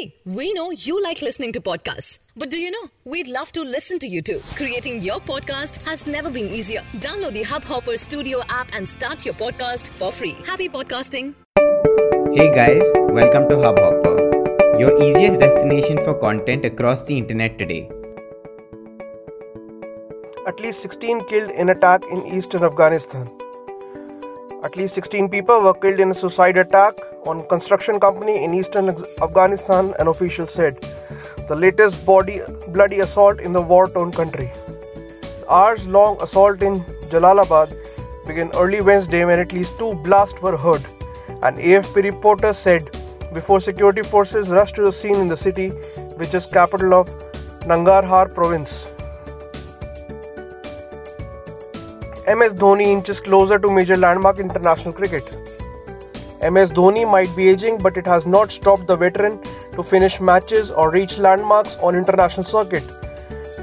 See, we know you like listening to podcasts. But do you know? We'd love to listen to you too. Creating your podcast has never been easier. Download the Hubhopper Studio app and start your podcast for free. Happy podcasting. Hey guys, welcome to Hubhopper, your easiest destination for content across the internet today. At least 16 killed in attack in eastern Afghanistan. At least 16 people were killed in a suicide attack on a construction company in eastern Afghanistan, an official said. The latest body, bloody assault in the war-torn country. The hours-long assault in Jalalabad began early Wednesday when at least two blasts were heard. An AFP reporter said before security forces rushed to the scene in the city, which is capital of Nangarhar province. MS Dhoni inches closer to major landmark international cricket. MS Dhoni might be aging, but it has not stopped the veteran to finish matches or reach landmarks on international circuit.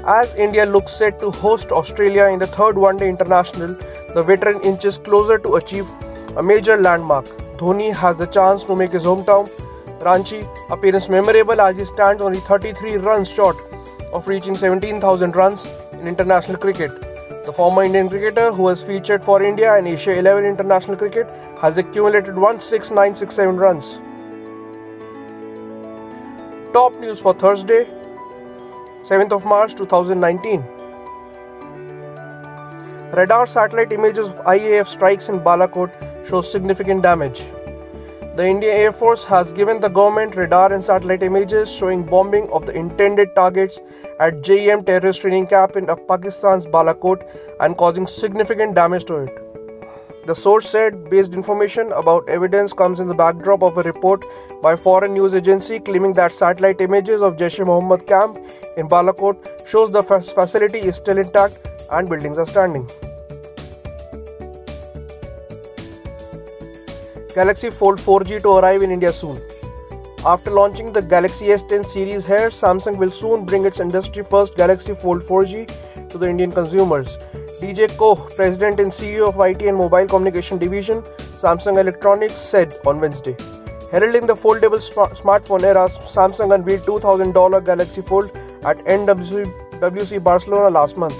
As India looks set to host Australia in the third one-day international, the veteran inches closer to achieve a major landmark. Dhoni has the chance to make his hometown Ranchi appearance memorable as he stands only 33 runs short of reaching 17,000 runs in international cricket. The former Indian cricketer who has featured for India in Asia 11 international cricket has accumulated 16967 runs. Top news for Thursday, 7th of March 2019. Radar satellite images of IAF strikes in Balakot show significant damage. The Indian Air Force has given the government radar and satellite images showing bombing of the intended targets at JEM terrorist training camp in Pakistan's Balakot and causing significant damage to it. The source said based information about evidence comes in the backdrop of a report by foreign news agency claiming that satellite images of Jaish-e-Mohammed camp in Balakot shows the facility is still intact and buildings are standing. Galaxy Fold 4G to arrive in India soon. After launching the Galaxy S10 series here, Samsung will soon bring its industry first Galaxy Fold 4G to the Indian consumers. DJ Koh, President and CEO of IT and Mobile Communication Division, Samsung Electronics, said on Wednesday. Heralding the foldable smartphone era, Samsung unveiled $2,000 Galaxy Fold at MWC Barcelona last month.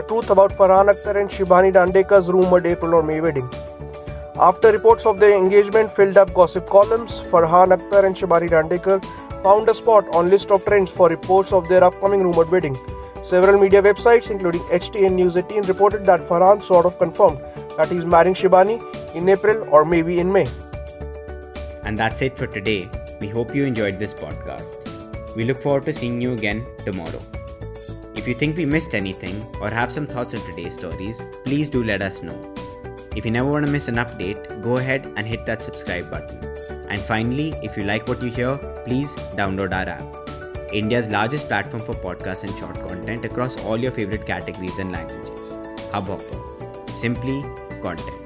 The truth about Farhan Akhtar and Shibani Dandekar's rumored April or May wedding. After reports of their engagement filled up gossip columns, Farhan Akhtar and Shibani Dandekar found a spot on list of trends for reports of their upcoming rumored wedding. Several media websites, including HTN News 18, reported that Farhan sort of confirmed that he's marrying Shibani in April or maybe in May. And that's it for today. We hope you enjoyed this podcast. We look forward to seeing you again tomorrow. If you think we missed anything or have some thoughts on today's stories, please do let us know. If you never want to miss an update, go ahead and hit that subscribe button. And finally, if you like what you hear, please download our app. India's largest platform for podcasts and short content across all your favorite categories and languages. Hubhopper. Simply content.